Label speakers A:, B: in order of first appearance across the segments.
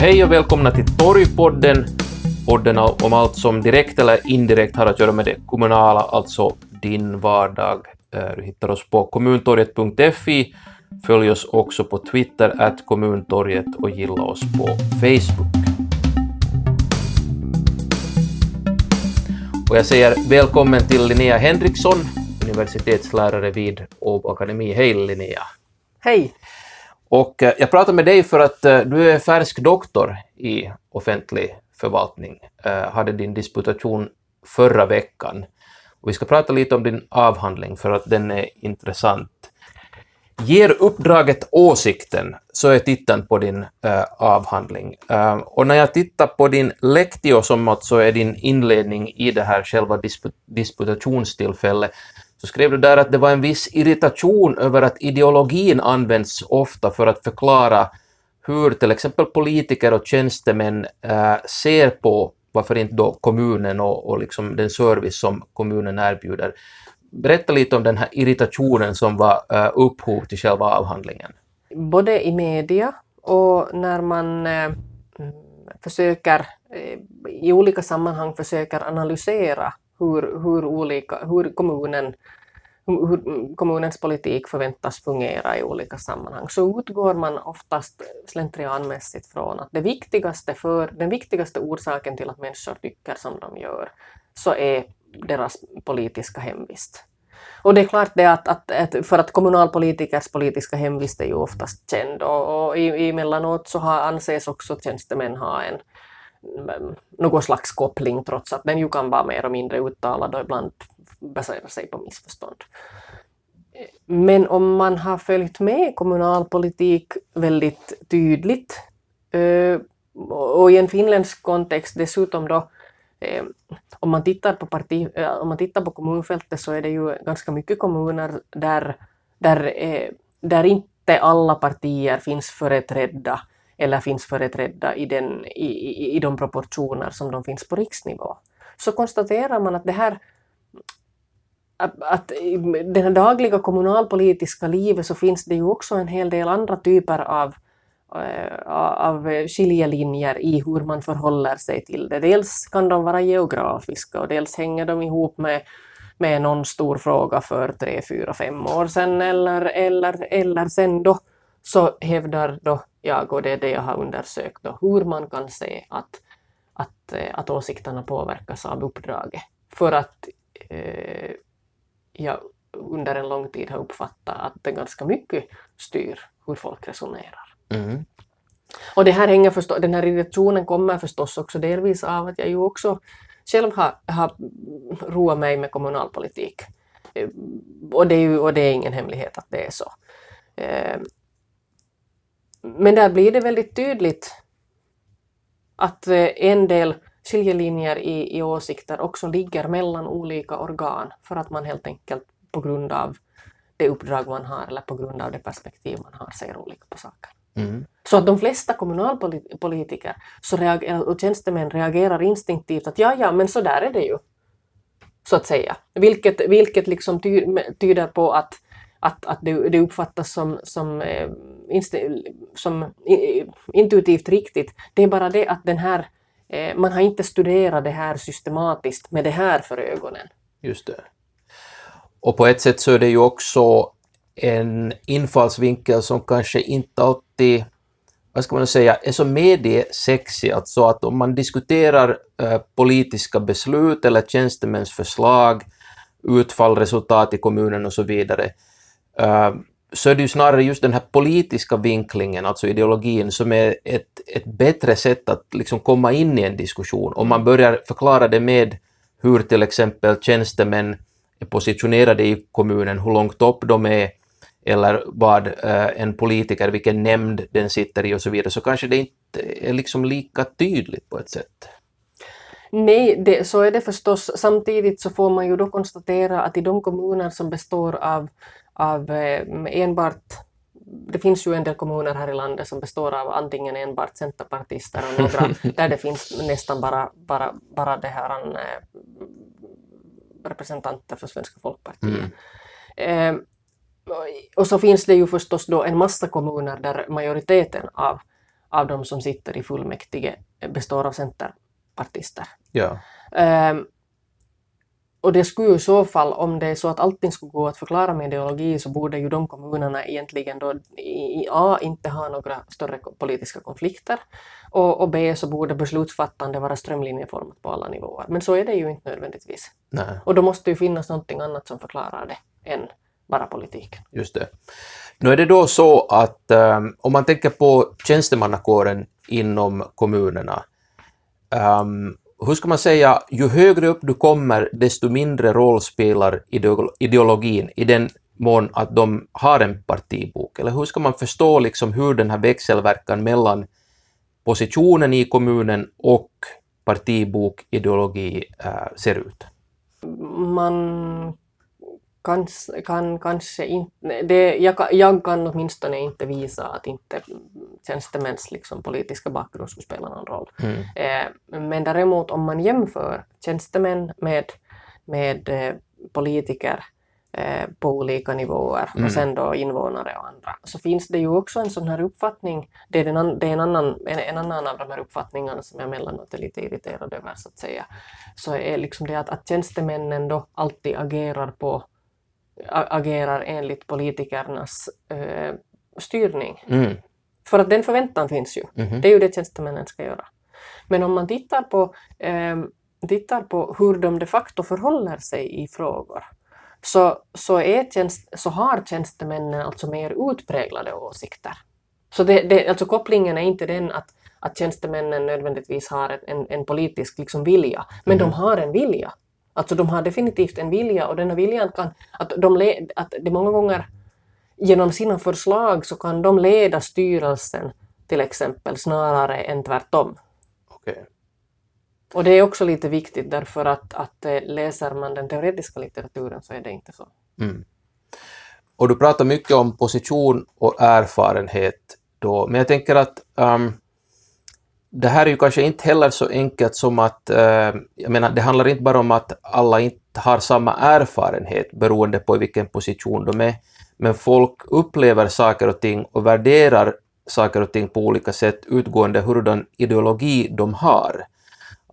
A: Hej och välkomna till Torgpodden, podden om allt som direkt eller indirekt har att göra med det kommunala, alltså din vardag. Eh, du hittar oss på kommuntorget.fi, följ oss också på Twitter, at kommuntorget och gilla oss på Facebook. Och jag säger välkommen till Linnea Henriksson, universitetslärare vid Åbo Akademi. Hej Linnea!
B: Hej!
A: Och eh, jag pratar med dig för att eh, du är färsk doktor i offentlig förvaltning, Jag hade din disputation förra veckan. Och vi ska prata lite om din avhandling för att den är intressant. Ger uppdraget åsikten, så är titeln på din äh, avhandling. Äh, och när jag tittar på din lektio som alltså är din inledning i det här själva disp disputationstillfället, så skrev du där att det var en viss irritation över att ideologin används ofta för att förklara hur till exempel politiker och tjänstemän äh, ser på varför inte då kommunen och, och liksom den service som kommunen erbjuder. Berätta lite om den här irritationen som var uh, upphov till själva avhandlingen.
B: Både i media och när man uh, försöker i olika sammanhang försöker analysera hur, hur, olika, hur, kommunen, hur kommunens politik förväntas fungera i olika sammanhang, så utgår man oftast slentrianmässigt från att det viktigaste för, den viktigaste orsaken till att människor tycker som de gör, så är deras politiska hemvist. Och det är klart det att, att, att, för att kommunalpolitikers politiska hemvist är ju oftast känd och, och emellanåt så har, anses också tjänstemän ha en någon slags koppling trots att den ju kan vara mer och mindre uttalad och ibland basera sig på missförstånd. Men om man har följt med kommunalpolitik väldigt tydligt eh, och i en finländsk kontext dessutom då eh, om man tittar på, parti, eh, om man tittar på kommunfältet så är det ju ganska mycket kommuner där, där, där inte alla partier finns företrädda eller finns företrädda i, den, i, i, i de proportioner som de finns på riksnivå. Så konstaterar man att det här att, att i det dagliga kommunalpolitiska livet så finns det ju också en hel del andra typer av äh, av skiljelinjer i hur man förhåller sig till det. Dels kan de vara geografiska och dels hänger de ihop med, med någon stor fråga för tre, fyra, fem år sedan eller, eller, eller sen då så hävdar då jag, och det är det jag har undersökt, då, hur man kan se att, att, eh, att åsikterna påverkas av uppdraget. För att eh, jag under en lång tid har uppfattat att det ganska mycket styr hur folk resonerar. Mm. Och det här hänger förstås, den här irritationen kommer förstås också delvis av att jag ju också själv har, har roat mig med kommunalpolitik. Och det, är ju, och det är ingen hemlighet att det är så. Eh, men där blir det väldigt tydligt att eh, en del skiljelinjer i, i åsikter också ligger mellan olika organ för att man helt enkelt på grund av det uppdrag man har eller på grund av det perspektiv man har ser olika på saker. Mm. Så att de flesta kommunalpolitiker så reagerar, och tjänstemän reagerar instinktivt att ja, ja, men så där är det ju. Så att säga. Vilket, vilket liksom ty, tyder på att, att, att det, det uppfattas som, som, eh, som intuitivt riktigt. Det är bara det att den här, eh, man har inte studerat det här systematiskt med det här för ögonen.
A: Just det. Och på ett sätt så är det ju också en infallsvinkel som kanske inte alltid vad ska man säga, är så mediesexig, alltså att om man diskuterar äh, politiska beslut eller tjänstemäns förslag, utfall, resultat i kommunen och så vidare, äh, Eh, så är det ju snarare just den här politiska vinklingen, alltså ideologin, som är ett, ett bättre sätt att liksom komma in i en diskussion. Om man börjar förklara det med hur till exempel tjänstemän är positionerade i kommunen, hur långt upp de är, eller vad eh, en politiker, vilken nämnd den sitter i och så vidare, så kanske det inte är liksom lika tydligt på ett sätt.
B: Nej, det, så är det förstås. Samtidigt så får man ju då konstatera att i de kommuner som består av, av eh, enbart det finns ju en del kommuner här i landet som består av antingen enbart centerpartister och några där det finns nästan bara, bara, bara det här, äh, representanter för Svenska folkpartiet. Mm. Eh, och så finns det ju förstås då en massa kommuner där majoriteten av, av de som sitter i fullmäktige består av centerpartister.
A: Ja.
B: Ehm, och det skulle ju i så fall, om det är så att allting skulle gå att förklara med ideologi, så borde ju de kommunerna egentligen då i, A inte ha några större politiska konflikter och, och B så borde beslutsfattande vara strömlinjeformat på alla nivåer. Men så är det ju inte nödvändigtvis.
A: Nej,
B: Och då måste ju finnas någonting annat som förklarar det än bara politiken.
A: just det. Nu är det då så att ehm, om man tänker på tjänstemannakåren inom kommunerna, ehm, hur ska man säga, ju högre upp du kommer, desto mindre roll spelar ideologin i den mån att de har en partibok? Eller hur ska man förstå liksom hur den här växelverkan mellan positionen i kommunen och partibok, ideologi eh, ser ut?
B: Man kan, kan kanske inte... Det, jag, kan- jag kan åtminstone inte visa att inte tjänstemäns liksom, politiska bakgrund skulle spela någon roll.
A: Mm.
B: Eh, men däremot om man jämför tjänstemän med, med eh, politiker eh, på olika nivåer
A: Mm.
B: och sen då invånare och andra, så finns det ju också en sån här uppfattning, det är, den, det är en, annan, en, en annan av de här uppfattningarna som jag emellanåt är lite irriterad över så att säga, så är liksom det att, att tjänstemännen då alltid agerar på agerar enligt politikernas eh, styrning.
A: Mm.
B: För att den förväntan finns ju.
A: Mhm.
B: Det är ju det tjänstemännen ska göra. Men om man tittar på, ehm, tittar på hur de de facto förhåller sig i frågor så, så, är tjänst, så har tjänstemännen alltså mer utpräglade åsikter. Så det, det, alltså kopplingen är inte den att, att tjänstemännen nödvändigtvis har en, en politisk liksom vilja, men
A: Mhm.
B: de har en vilja. Alltså de har definitivt en vilja och denna viljan kan, att de, att det många gånger genom sina förslag så kan de leda styrelsen till exempel snarare än tvärtom.
A: Okej.
B: Och det är också lite viktigt därför att, att eh, läser man den teoretiska litteraturen så är det inte så.
A: Mm. Och du pratar mycket om position och erfarenhet då, men jag tänker att ehm, det här är ju kanske inte heller så enkelt som att, eh, jag menar, det handlar inte bara om att alla inte har samma erfarenhet beroende på i vilken position de är, men folk upplever saker och ting och värderar saker och ting på olika sätt utgående hurdan ideologi de har.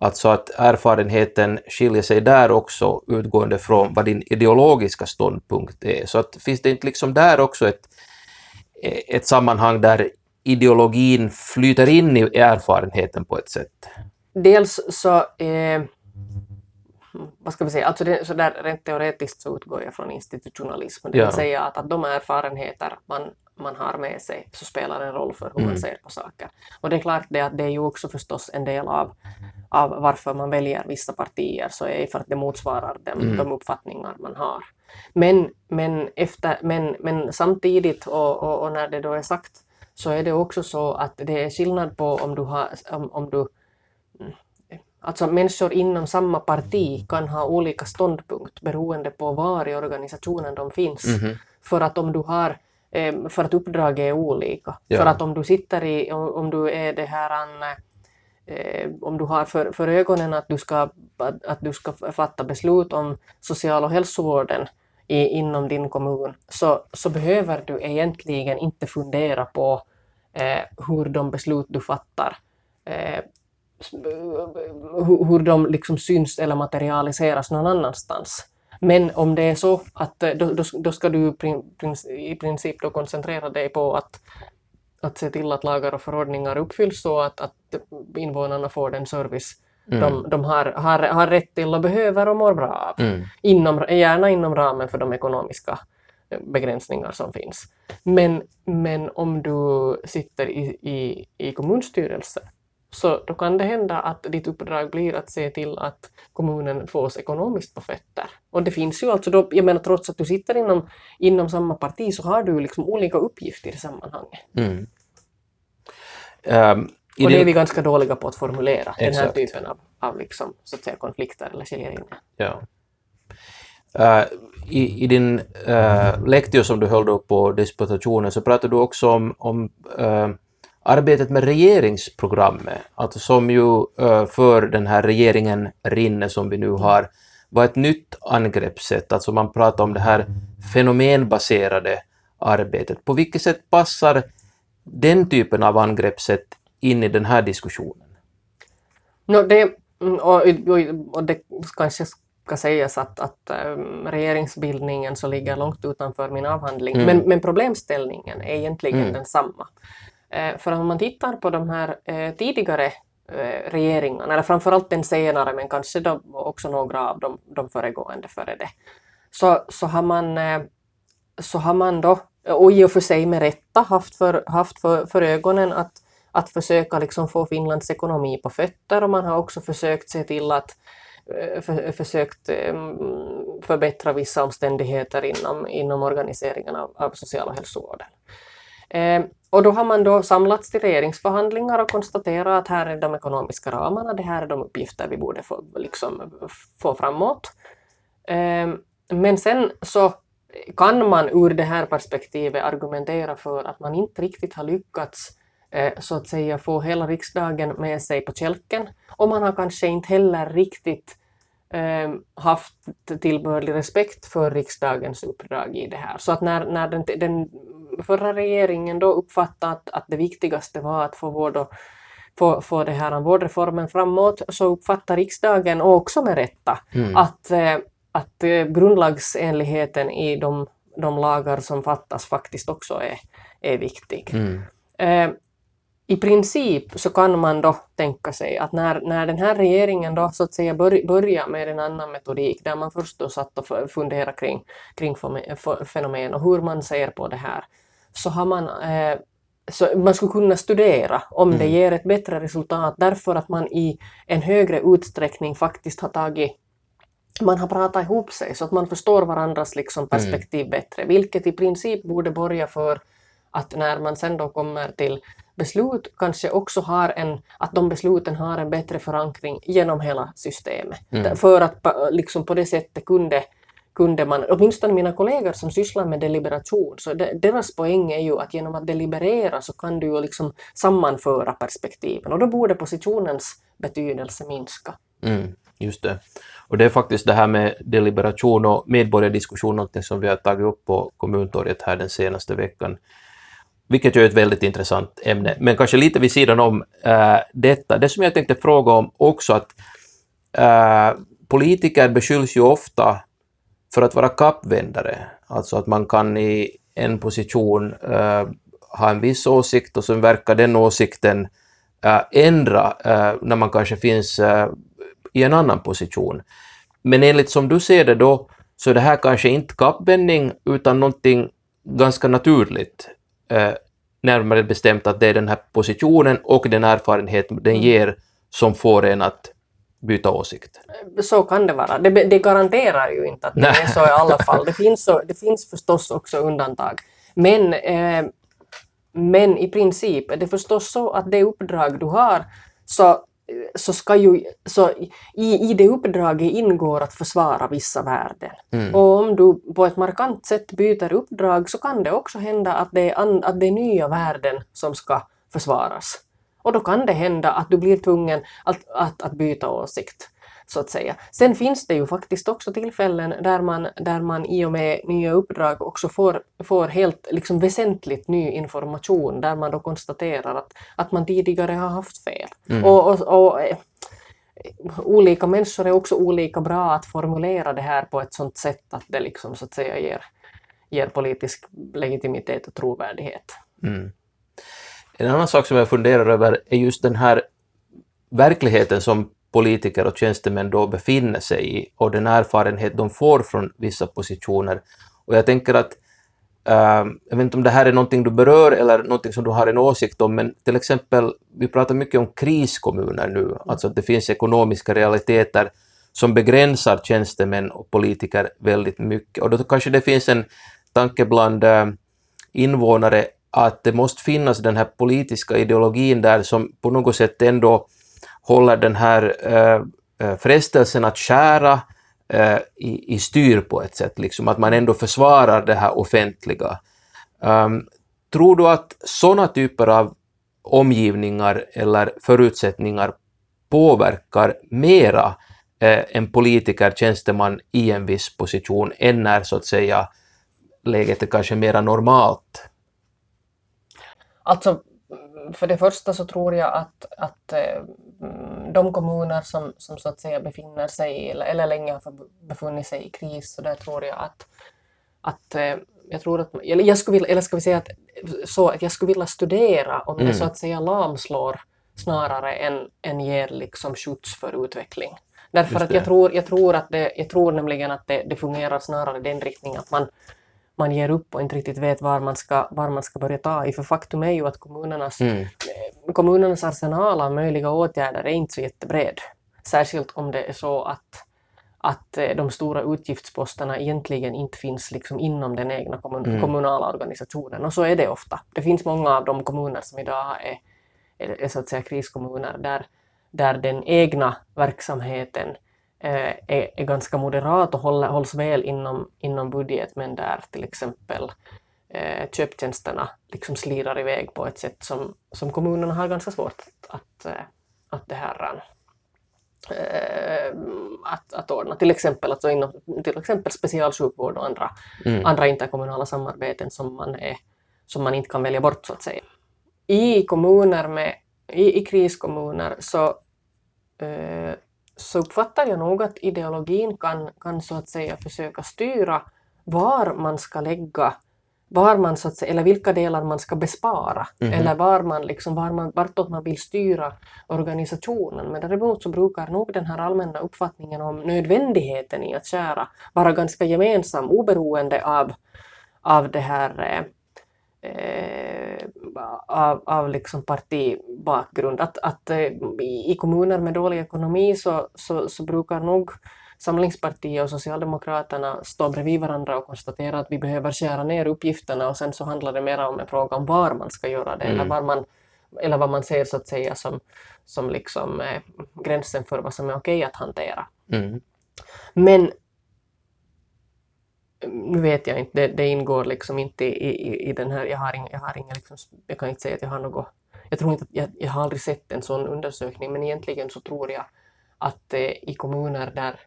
A: Alltså att erfarenheten skiljer sig där också utgående från vad din ideologiska ståndpunkt är. Så att finns det inte liksom där också ett, ett sammanhang där ideologin flyter in i erfarenheten på ett sätt?
B: Dels så, eh, vad ska vi säga, alltså det, så där rent teoretiskt så utgår jag från institutionalism, det
A: Ja.
B: vill säga att, att de erfarenheter man, man har med sig så spelar en roll för hur
A: Mm.
B: man ser på saker. Och det är klart det att det är ju också förstås en del av, av varför man väljer vissa partier, så är för att det motsvarar dem,
A: Mm.
B: de uppfattningar man har. Men, men, efter, men, men samtidigt, och, och, och när det då är sagt, så är det också så att det är skillnad på om du har, om, om du Alltså människor inom samma parti kan ha olika ståndpunkt beroende på var i organisationen de finns.
A: Mhm.
B: För att om du har för att uppdraget är olika.
A: Ja.
B: För att om du sitter i, om, om du är det här an, eh, om du har för, för ögonen att du, ska, att, att du ska fatta beslut om social och hälsovården i, inom din kommun så, så behöver du egentligen inte fundera på eh, hur de beslut du fattar eh, hur, hur de liksom syns eller materialiseras någon annanstans. Men om det är så att eh, då, då, då ska du prin, prin, i princip då koncentrera dig på att, att se till att lagar och förordningar uppfylls så att, att invånarna får den service
A: Mm.
B: de, de har, har, har rätt till och behöver och mår bra av.
A: Mm.
B: Inom, gärna inom ramen för de ekonomiska eh, begränsningar som finns. Men, men om du sitter i, i, i kommunstyrelse så då kan det hända att ditt uppdrag blir att se till att kommunen fås ekonomiskt på fötter. Och det finns ju alltså då, jag menar trots att du sitter inom, inom samma parti så har du liksom olika uppgifter i sammanhanget.
A: Mm. Ehm, i
B: Och det är vi ganska dåliga på att formulera, den här
A: Exakt.
B: typen av, av liksom, så att säga, konflikter eller skiljelinjer.
A: Ja. Eh, i, I din uh, lektio som du höll då på disputationen så pratade du också om, om eh, arbetet med regeringsprogrammet, alltså som ju eh, för den här regeringen Rinne som vi nu har var ett nytt angreppssätt, alltså man pratar om det här fenomenbaserade arbetet. På vilket sätt passar den typen av angreppssätt in i den här diskussionen?
B: No, det, och, och, och det kanske ska sägas att, att um, regeringsbildningen så ligger långt utanför min avhandling, mm. men, men problemställningen är egentligen mm. densamma. Eh, för om man tittar på de här eh, tidigare eh, regeringarna, eller framförallt den senare, men kanske då också några av de, de föregående före det, så, så, har man, så har man då, och i och för sig med rätta, haft för, haft för, för ögonen att, att försöka liksom få Finlands ekonomi på fötter och man har också försökt se till att eh, för, försökt ehm, förbättra vissa omständigheter inom, inom organiseringen av, av social och hälsovården. Eh, och då har man då samlats till regeringsförhandlingar och konstaterat att här är de ekonomiska ramarna, det här är de uppgifter vi borde få, liksom, få framåt. Eh, men sen så kan man ur det här perspektivet argumentera för att man inte riktigt har lyckats eh, så att säga få hela riksdagen med sig på kälken och man har kanske inte heller riktigt eh, haft tillbörlig respekt för riksdagens uppdrag i det här. Så att när, när den, den förra regeringen då uppfattade att, att det viktigaste var att få vård och få, få det här vårdreformen framåt, så uppfattar riksdagen, och också med rätta, mm. att, eh, att eh, grundlagsenligheten i de, de lagar som fattas faktiskt också är, är viktig. Mm. I princip så kan man då tänka sig att när, när den här regeringen då så att säga bör, börjar med en annan metodik där man först då satt och funderade kring, kring fenomen och hur man ser på det här, så har man eh, så man skulle kunna studera om mm. det ger ett bättre resultat därför att man i en högre utsträckning faktiskt har tagit man har pratat ihop sig så att man förstår varandras liksom mm. perspektiv mm. bättre, vilket i princip borde borga för att när man sen då kommer till beslut kanske också har en, att de besluten har en bättre förankring genom hela systemet. Mm. För att liksom på det sättet kunde kunde man, åtminstone mina kollegor som sysslar med deliberation, så de, deras poäng är ju att genom att deliberera så kan du ju liksom sammanföra perspektiven och då borde positionens betydelse minska.
A: Mm, just det. Och det är faktiskt det här med deliberation och medborgardiskussion, något som vi har tagit upp på kommuntorget här den senaste veckan, vilket ju är ett väldigt intressant ämne. Men kanske lite vid sidan om äh, detta, det som jag tänkte fråga om också att äh, politiker beskylls ju ofta för att vara kappvändare, alltså att man kan i en position äh, ha en viss åsikt och sen verkar den åsikten äh, ändra äh, när man kanske finns äh, i en annan position. Men enligt som du ser det då, så är det här kanske inte kappvändning utan någonting ganska naturligt närmare bestämt att det är den här positionen och den erfarenhet den mm. ger som får en att byta åsikt.
B: Så kan det vara. Det, det garanterar ju inte att det är så i alla fall. Det finns, så, det finns förstås också undantag. Men, eh, men i princip är det förstås så att det uppdrag du har så, så ska ju, så i, i det uppdraget ingår att försvara vissa värden. Mm. Och om du på ett markant sätt byter uppdrag så kan det också hända att det är, an, att det är nya värden som ska försvaras. Och då kan det hända att du blir tvungen att, att, att byta åsikt. Så att säga. Sen finns det ju faktiskt också tillfällen där man, där man i och med nya uppdrag också får, får helt liksom väsentligt ny information där man då konstaterar att, att man tidigare har haft fel. Mm. Och, och, och eh, olika människor är också olika bra att formulera det här på ett sådant sätt att det liksom så att säga ger, ger politisk legitimitet och trovärdighet. Mm.
A: En annan sak som jag funderar över är just den här verkligheten som politiker och tjänstemän då befinner sig i och den erfarenhet de får från vissa positioner. Och jag tänker att, äh, jag vet inte om det här är någonting du berör eller någonting som du har en åsikt om, men till exempel, vi pratar mycket om kriskommuner nu, alltså att det finns ekonomiska realiteter som begränsar tjänstemän och politiker väldigt mycket. Och då kanske det finns en tanke bland äh, invånare att det måste finnas den här politiska ideologin där som på något sätt ändå håller den här äh, frestelsen att skära äh, eh, i, i styr på ett sätt, liksom att man ändå försvarar det här offentliga. Um, tror du att sådana typer av omgivningar eller förutsättningar påverkar mera eh, en politiker, tjänsteman i en viss position än när så att säga läget är kanske mera normalt?
B: Alltså för det första så tror jag att, att de kommuner som, som så att säga befinner sig eller, eller länge har befunnit sig i kris, så där tror jag att, att jag tror att, eller, jag skulle vilja, eller ska vi säga att, så att jag skulle vilja studera om mm. det så att säga lamslår snarare än, än ger liksom skjuts för utveckling. Därför att jag tror, jag tror, att det, jag tror nämligen att det, det fungerar snarare i den riktningen att man, man ger upp och inte riktigt vet var man ska, var man ska börja ta i. För faktum är ju att kommunernas, mm. kommunernas arsenal av möjliga åtgärder är inte så jättebred. Särskilt om det är så att, att eh, de stora utgiftsposterna egentligen inte finns liksom inom den egna kommun, mm. kommunala organisationen. Och så är det ofta. Det finns många av de kommuner som idag är, är, är så att säga kriskommuner där, där den egna verksamheten eh, är, är ganska moderat och håller, hålls väl inom, inom budget men där till exempel eh, köptjänsterna liksom slirar iväg på ett sätt som, som kommunerna har ganska svårt att, eh, att det här eh, att, att ordna. Till exempel, alltså inom, till exempel specialsjukvård och andra, mm. andra interkommunala samarbeten som man, är, som man inte kan välja bort så att säga. I kommuner med i, i kriskommuner så, eh, så uppfattar jag nog att ideologin kan, kan så att säga försöka styra var man ska lägga var man så att säga, eller vilka delar man ska bespara mm -hmm. eller var man liksom, var man, vartåt man vill styra organisationen. Men däremot så brukar nog den här allmänna uppfattningen om nödvändigheten i att skära vara ganska gemensam oberoende av, av det här eh, av, av liksom partibakgrund. Att, att eh, i kommuner med dålig ekonomi så, så, så brukar nog Samlingspartiet och Socialdemokraterna stå bredvid varandra och konstatera att vi behöver skära ner uppgifterna och sen så handlar det mer om en fråga om var man ska göra det mm. eller, var man, eller vad man ser så att säga som, som liksom, eh, gränsen för vad som är okej att hantera. Mm. Men nu vet jag inte, det, det ingår liksom inte i, i, i, den här, jag har inga, jag har inga liksom, jag kan inte säga att jag har något, jag tror inte att, jag, jag har aldrig sett en sån undersökning, men egentligen så tror jag att eh, i kommuner där,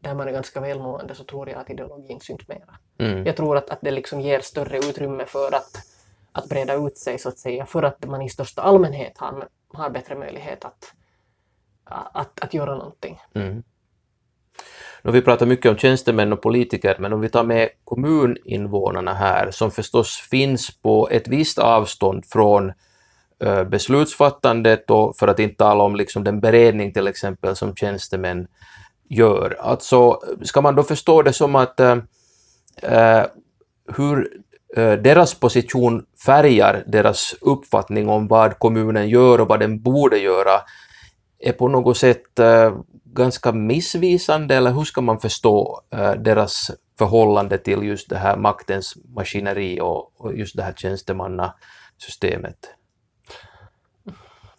B: där man är ganska välmående så tror jag att ideologin syns mera. Mm. Jag tror att, att det liksom ger större utrymme för att, att breda ut sig så att säga, för att man i största allmänhet har, har bättre möjlighet att, att, att göra någonting. Mm.
A: Nu har vi pratat mycket om tjänstemän och politiker, men om vi tar med kommuninvånarna här, som förstås finns på ett visst avstånd från eh, beslutsfattandet och för att inte tala om liksom den beredning till exempel som tjänstemän gör. Alltså, ska man då förstå det som att äh, hur deras position färgar deras uppfattning om vad kommunen gör och vad den borde göra är på något sätt ganska missvisande eller hur ska man förstå äh, deras förhållande till just det här maktens maskineri och, och just det här tjänstemannasystemet?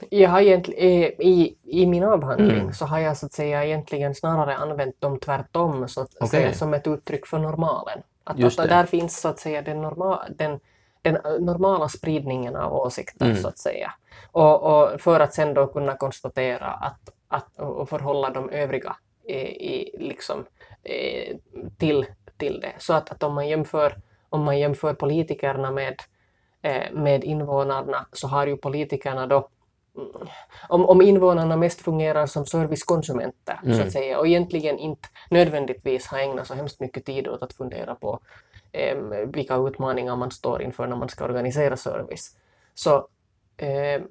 B: Jag har egentligen, i, I min avhandling mm. så har jag så att säga egentligen snarare använt dem tvärtom så att okay. säga, som ett uttryck för normalen. Att, att där finns så att säga den, norma, den, den normala spridningen av åsikter mm. så att säga. Och, och, för att sen då kunna konstatera att att, och förhålla de övriga i, liksom, till, till det. Så att, att om, man jämför, om man jämför politikerna med, eh, med invånarna så har ju politikerna då mm, om, om invånarna mest fungerar som servicekonsumenter mm. så att mm. säga och egentligen inte nödvändigtvis har ägnat så hemskt mycket tid åt att fundera på eh, vilka utmaningar man står inför när man ska organisera service. Så eh,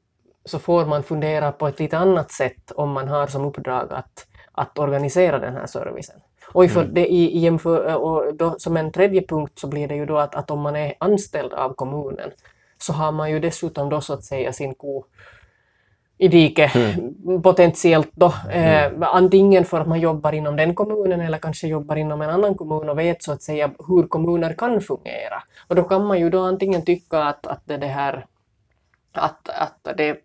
B: så får man fundera på ett lite annat sätt om man har som uppdrag att, att organisera den här servicen. Och, för mm. det, i, jämför, och då, som en tredje punkt så blir det ju då att, att om man är anställd av kommunen så har man ju dessutom då så att säga sin ko i diket mm. potentiellt då. Eh, mm. antingen för att man jobbar inom den kommunen eller kanske jobbar inom en annan kommun och vet så att säga hur kommuner kan fungera. Och då kan man ju då antingen tycka att, att det, det här att, att, det,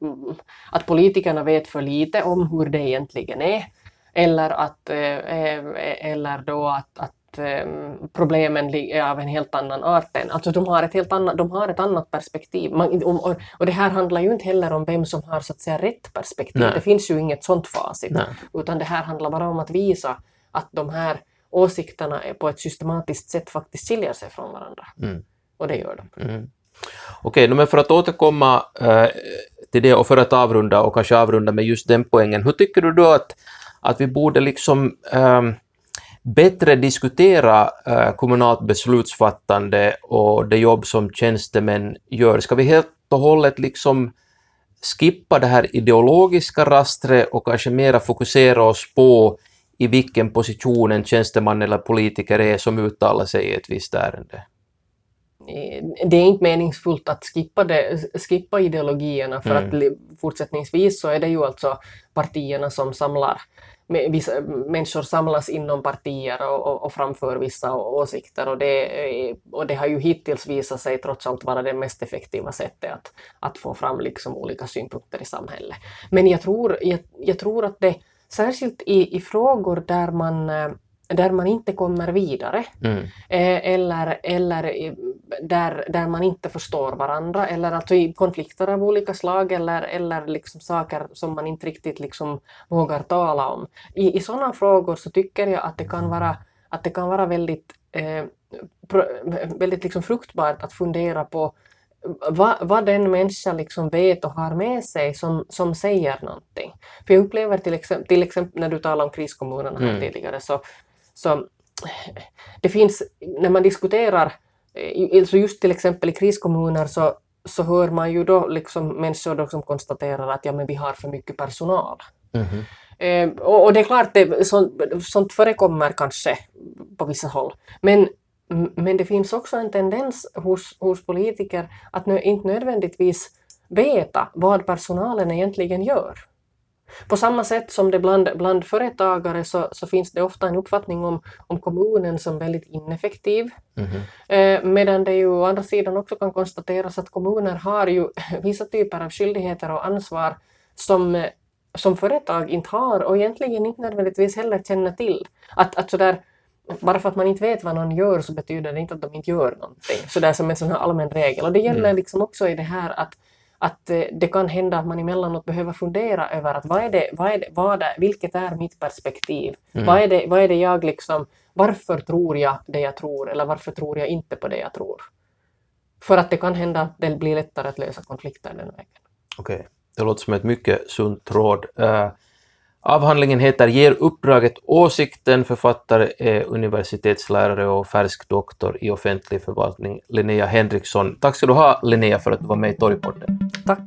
B: att politikerna vet för lite om hur det egentligen är. Eller, att, eh, eller då att, att eh, problemen är av en helt annan art. Än. Alltså de har ett helt annat, de har ett annat perspektiv. Man, och, och det här handlar ju inte heller om vem som har så att säga rätt perspektiv. Nej. Det finns ju inget sånt facit. Nej. Utan det här handlar bara om att visa att de här åsikterna på ett systematiskt sätt faktiskt skiljer sig från varandra. Mm. Och det gör de. Mm.
A: Okej, men för att återkomma eh, till det och för att avrunda och kanske avrunda med just den poängen, hur tycker du då att, att vi borde liksom äh, bättre diskutera äh, kommunalt beslutsfattande och det jobb som tjänstemän gör? Ska vi helt och hållet liksom skippa det här ideologiska rastret och kanske mera fokusera oss på i vilken position en tjänsteman eller politiker är som uttalar sig i ett visst ärende?
B: Det är inte meningsfullt att skippa, det, skippa ideologierna för mm. att fortsättningsvis så är det ju alltså partierna som samlar vissa människor samlas inom partier och, och, och framför vissa åsikter och det, och det har ju hittills visat sig trots allt vara det mest effektiva sättet att, att få fram liksom olika synpunkter i samhället. Men jag tror, jag, jag tror att det särskilt i, i frågor där man där man inte kommer vidare mm. eh, eller, eller där, där man inte förstår varandra eller alltså i konflikter av olika slag eller, eller liksom saker som man inte riktigt liksom vågar tala om. I, i sådana frågor så tycker jag att det kan vara, att det kan vara väldigt, eh, väldigt liksom fruktbart att fundera på vad, vad den människa liksom vet och har med sig som, som säger någonting. För jag upplever till exempel, till exempel när du talade om kriskommunerna mm. tidigare så, så det finns, när man diskuterar, alltså just till exempel i kriskommuner så, så hör man ju då liksom människor då som konstaterar att ja, men vi har för mycket personal. Mm -hmm. eh, och, och, det är klart, det, sånt, sånt förekommer kanske på vissa håll. Men, men det finns också en tendens hos, hos politiker att nu, inte nödvändigtvis veta vad personalen egentligen gör. På samma sätt som det bland, bland företagare så, så finns det ofta en uppfattning om, om kommunen som väldigt ineffektiv. Mm -hmm. eh, medan det ju å andra sidan också kan konstateras att kommuner har ju vissa typer av skyldigheter och ansvar som, som företag inte har och egentligen inte nödvändigtvis heller känner till. Att, att sådär, bara för att man inte vet vad någon gör så betyder det inte att de inte gör någonting. Sådär som en sån här allmän regel. Och det gäller mm. liksom också i det här att att eh, det kan hända att man emellanåt behöver fundera över att vad är det, vad är det, vad är, vilket är mitt perspektiv? Mm. Vad, är det, vad är det jag liksom, varför tror jag det jag tror eller varför tror jag inte på det jag tror? För att det kan hända att det blir lättare att lösa konflikter den vägen.
A: Okej, okay. det låter som ett mycket sunt råd. Uh, avhandlingen heter Ger uppdraget åsikten. Författare är universitetslärare och färsk doktor i offentlig förvaltning, Linnea Henriksson. Tack ska du ha Linnea för att du var med i Torgpodden.
B: Tack.